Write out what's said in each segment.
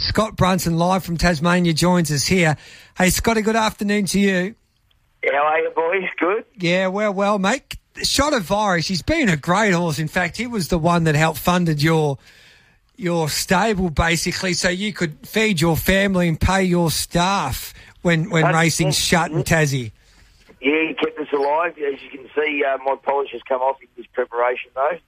Scott Brunton, live from Tasmania, joins us here. Hey, Scotty, good afternoon to you. How are you, boys? Good? Yeah, well, well, mate. Shot of Irish, he's been a great horse. In fact, he was the one that helped funded your your stable, basically, so you could feed your family and pay your staff when, when racing's shut in Tassie. Yeah, he kept us alive. As you can see, uh, my polish has come off in this preparation, though.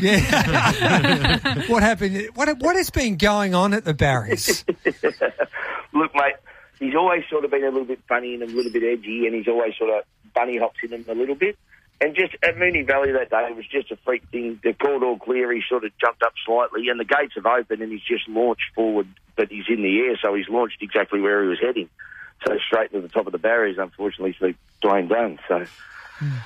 Yeah. what happened? What what has been going on at the Barriers? Look, mate, he's always sort of been a little bit funny and a little bit edgy, and he's always sort of bunny hops in him a little bit. And just at Moonee Valley that day, it was just a freak thing. The called all clear. He sort of jumped up slightly, and the gates have opened, and he's just launched forward, but he's in the air, so he's launched exactly where he was heading. So straight to the top of the barriers, unfortunately, for Dwayne Dunn. So, hmm.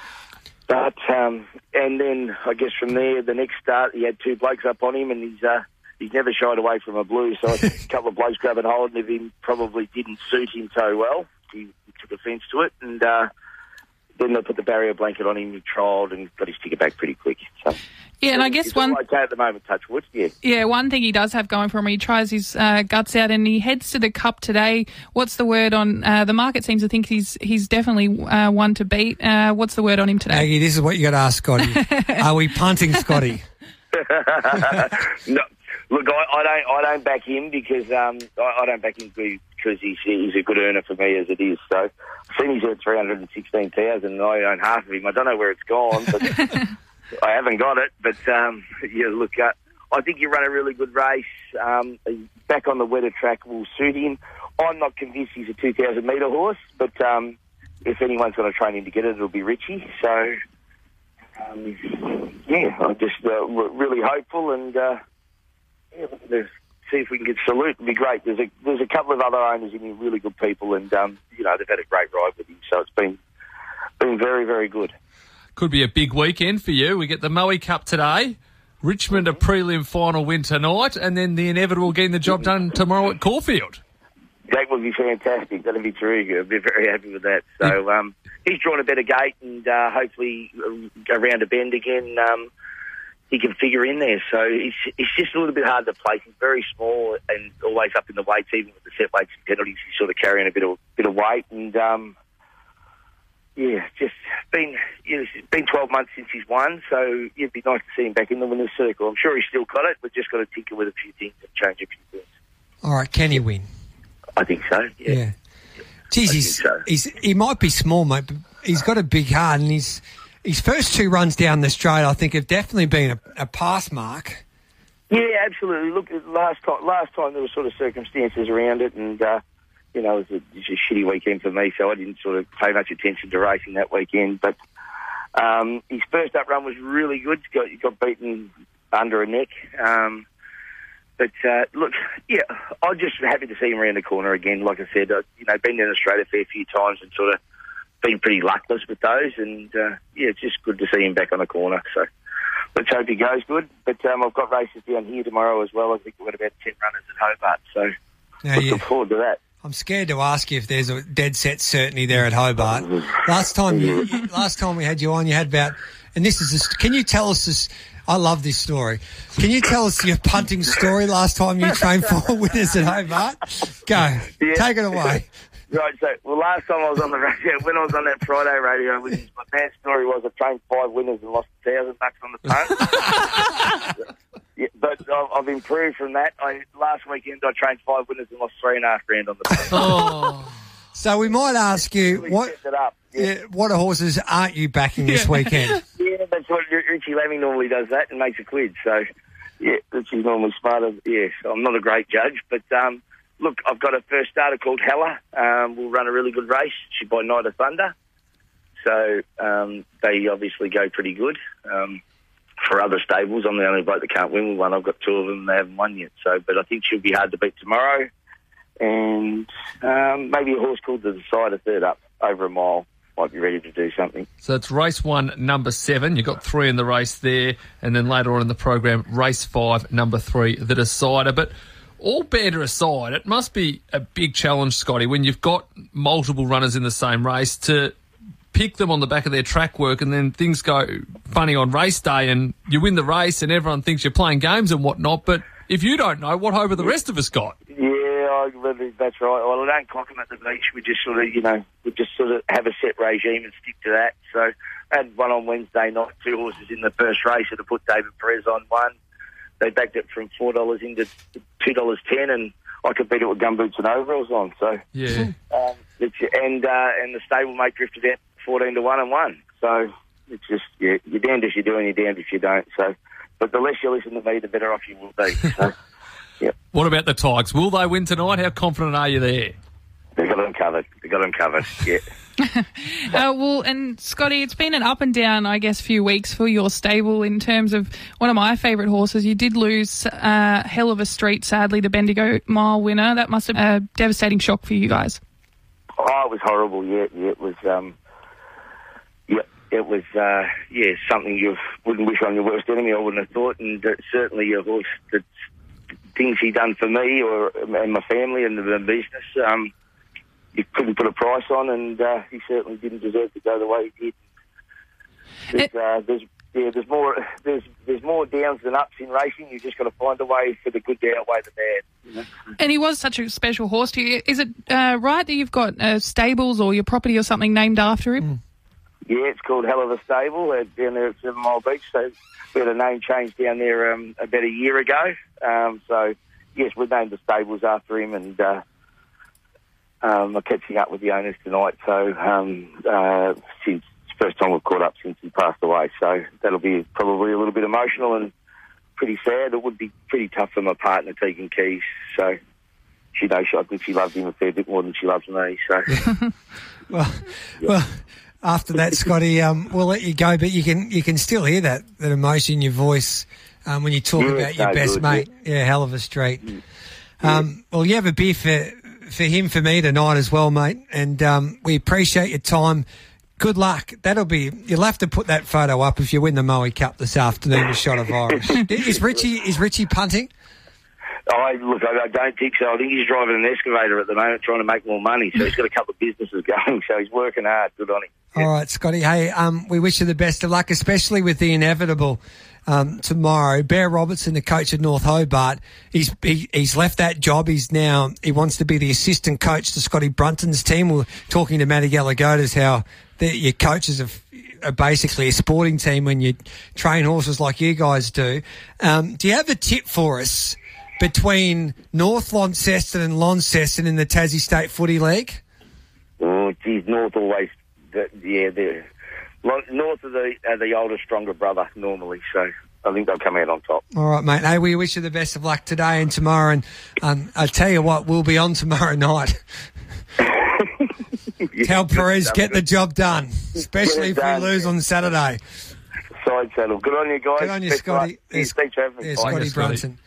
But um, and then I guess from there, the next start, he had two blokes up on him, and he's uh, he's never shied away from a blue. So a couple of blokes grabbing hold of him probably didn't suit him so well. He, took offence to it, and uh, then they put the barrier blanket on him. He trialled and got his ticket back pretty quick. So Yeah, and I guess one okay at the moment. Touch wood, yeah. yeah one thing he does have going for him, he tries his uh, guts out and he heads to the Cup today. What's the word on uh, the market? Seems to think he's he's definitely uh, one to beat. Uh, what's the word on him today? Aggie, this is what you got to ask Scotty. Are we punting Scotty? no, look, I, I don't, I don't back him because um, I, I don't back him because he's he's a good earner for me as it is. So, I've seen he's three hundred and sixteen thousand, and I own half of him. I don't know where it's gone, but I haven't got it. But um, yeah, look, uh, I think you run a really good race. Um, back on the wetter track will suit him. I'm not convinced he's a two thousand metre horse, but um, if anyone's going to train him to get it, it'll be Richie. So. Um, yeah, I'm just uh, really hopeful and uh, yeah, see if we can get salute. It'd be great. There's a there's a couple of other owners in here, really good people, and um, you know they've had a great ride with him, so it's been been very very good. Could be a big weekend for you. We get the Moe Cup today. Richmond a prelim final win tonight, and then the inevitable getting the job done tomorrow at Caulfield. That would be fantastic. That'd be terrific. I'd be very happy with that. So um, he's drawn a better gate, and uh, hopefully uh, around a bend again. Um, he can figure in there. So it's it's just a little bit hard to place. He's very small and always up in the weights, even with the set weights and penalties. He's sort of carrying a bit of bit of weight, and um, yeah, just been you know, it's been twelve months since he's won. So it'd be nice to see him back in the winner's circle. I'm sure he's still got it. We've just got to tinker with a few things and change a few things. All right, can he win? I think so. Yeah. Yeah. Geez, he's, so. he's he might be small, mate, but he's got a big heart, and he's his first two runs down the straight, I think, have definitely been a, a pass mark. Yeah, absolutely. Look, last time, last time there were sort of circumstances around it, and uh, you know, it was a, it was a shitty weekend for me, so I didn't sort of pay much attention to racing that weekend. But um, his first up run was really good. Got, got beaten under a neck. Um, but uh, look, yeah, I'm just happy to see him around the corner again. Like I said, uh, you know, been in Australia a fair few times and sort of been pretty luckless with those, and uh, yeah, it's just good to see him back on the corner. So let's hope he goes good. But um, I've got races down here tomorrow as well. I think we've got about ten runners at Hobart, so Now, looking you, forward to that. I'm scared to ask you if there's a dead set certainty there at Hobart. Last time, you, last time we had you on, you had about, and this is, this, can you tell us this? I love this story. Can you tell us your punting story last time you trained for winners at Hobart? Go, Yeah. take it away. Right, so well, last time I was on the radio, when I was on that Friday radio, with him, my bad story was I trained five winners and lost a thousand bucks on the punt. yeah, but I've, I've improved from that. I last weekend I trained five winners and lost three and a half grand on the punt. Oh, So we might ask you Really what, stepped it up. Yeah. yeah, what horses aren't you backing this weekend? Yeah, that's what Richie Lammy normally does that and makes a quid. So, yeah, Richie's normally smarter. Yes, I'm not a great judge, but um, look, I've got a first starter called Hella. Um, we'll run a really good race. She's by Night of Thunder. So um, they obviously go pretty good. Um, for other stables, I'm the only bloke that can't win with one. I've got two of them. and They haven't won yet. So, but I think she'll be hard to beat tomorrow. And um, maybe a horse called the Decider third up over a mile might be ready to do something. so it's race one, number seven. You've got three in the race there, and then later on in the program, race five, number three, the decider. But all banter aside, it must be a big challenge, Scotty, when you've got multiple runners in the same race to pick them on the back of their track work, and then things go funny on race day, and you win the race, and everyone thinks you're playing games and whatnot. But if you don't know, what hope have the rest of us got? Yeah, that's right. Well, I don't clock them at the beach. We just sort of, you know, we just sort of have a set regime and stick to that. So, I one on Wednesday night, two horses in the first race, I put David Pires on one. They backed it from four dollars into two dollars ten, and I could beat it with gumboots and overalls on. So, Yeah. um, and uh, and the stablemate drifted out fourteen to one and one. So it's just yeah, you're damned if you do and you're damned if you don't. So, but the less you listen to me, the better off you will be. So, What about the Tigers? Will they win tonight? How confident are you there? they got them covered. They got them covered. Yeah. Uh, well, and Scotty, it's been an up and down, I guess, few weeks for your stable in terms of one of my favourite horses. You did lose uh, Hellova Street, sadly, the Bendigo Mile winner. That must have been a devastating shock for you guys. Oh, it was horrible. Yeah, yeah, it was. Um, yeah, it was. Uh, yeah, something you wouldn't wish on your worst enemy. I wouldn't have thought, and uh, certainly your horse that things he done for me or and my family and the, the business. Um, you couldn't put a price on, and uh, he certainly didn't deserve to go the way he did. There's, uh, there's yeah, there's more there's there's more downs than ups in racing. You just got to find a way for the good to outweigh the bad. You know? And he was such a special horse to you. Is it uh, right that you've got uh, stables or your property or something named after him? Yeah, it's called Hellova Stable uh, down there at Seven Mile Beach. So we had a name change down there um, about a year ago. Um, so yes, we named the stables after him, and uh, um, I'm catching up with the owners tonight. So um, uh, since it's the first time we've caught up since he passed away, so that'll be probably a little bit emotional and pretty sad. It would be pretty tough for my partner taking Keys. So she knows I think she loves him a fair bit more than she loves me. So. Well, well. After that, Scotty, um, we'll let you go, but you can you can still hear that that emotion in your voice um, when you talk Yeah, about your no, best good, mate. Yeah. Hellova Street. Um, well, you have a beer for for him for me tonight as well, mate, and um, we appreciate your time. Good luck. That'll be. You'll have to put that photo up if you win the Moe Cup this afternoon with shot of Irish. is Richie is Richie punting? I look, I, I don't think so. I think he's driving an excavator at the moment, trying to make more money. So he's got a couple of businesses going. So he's working hard. Good on him. All right, Scotty. Hey, um, we wish you the best of luck, especially with the inevitable um, tomorrow. Bear Robertson, the coach of North Hobart, he's he, he's left that job. He's now he wants to be the assistant coach to Scotty Brunton's team. We're talking to Matty Gallagher's how the, your coaches have, are basically a sporting team when you train horses like you guys do. Um, do you have a tip for us between North Launceston and Launceston in the Tassie State Footy League? Oh, geez, North always, yeah, they're, North are the, are the older, stronger brother normally. So I think they'll come out on top. All right, mate. Hey, we wish you the best of luck today and tomorrow. And um, I tell you what, we'll be on tomorrow night. Tell Pires get the job done, especially if we lose on Saturday. Side saddle. Good on you guys. Good on you, Best. Scotty. Yeah, Thanks for having me. Yeah, Bye. Scotty Scotty. Brunton.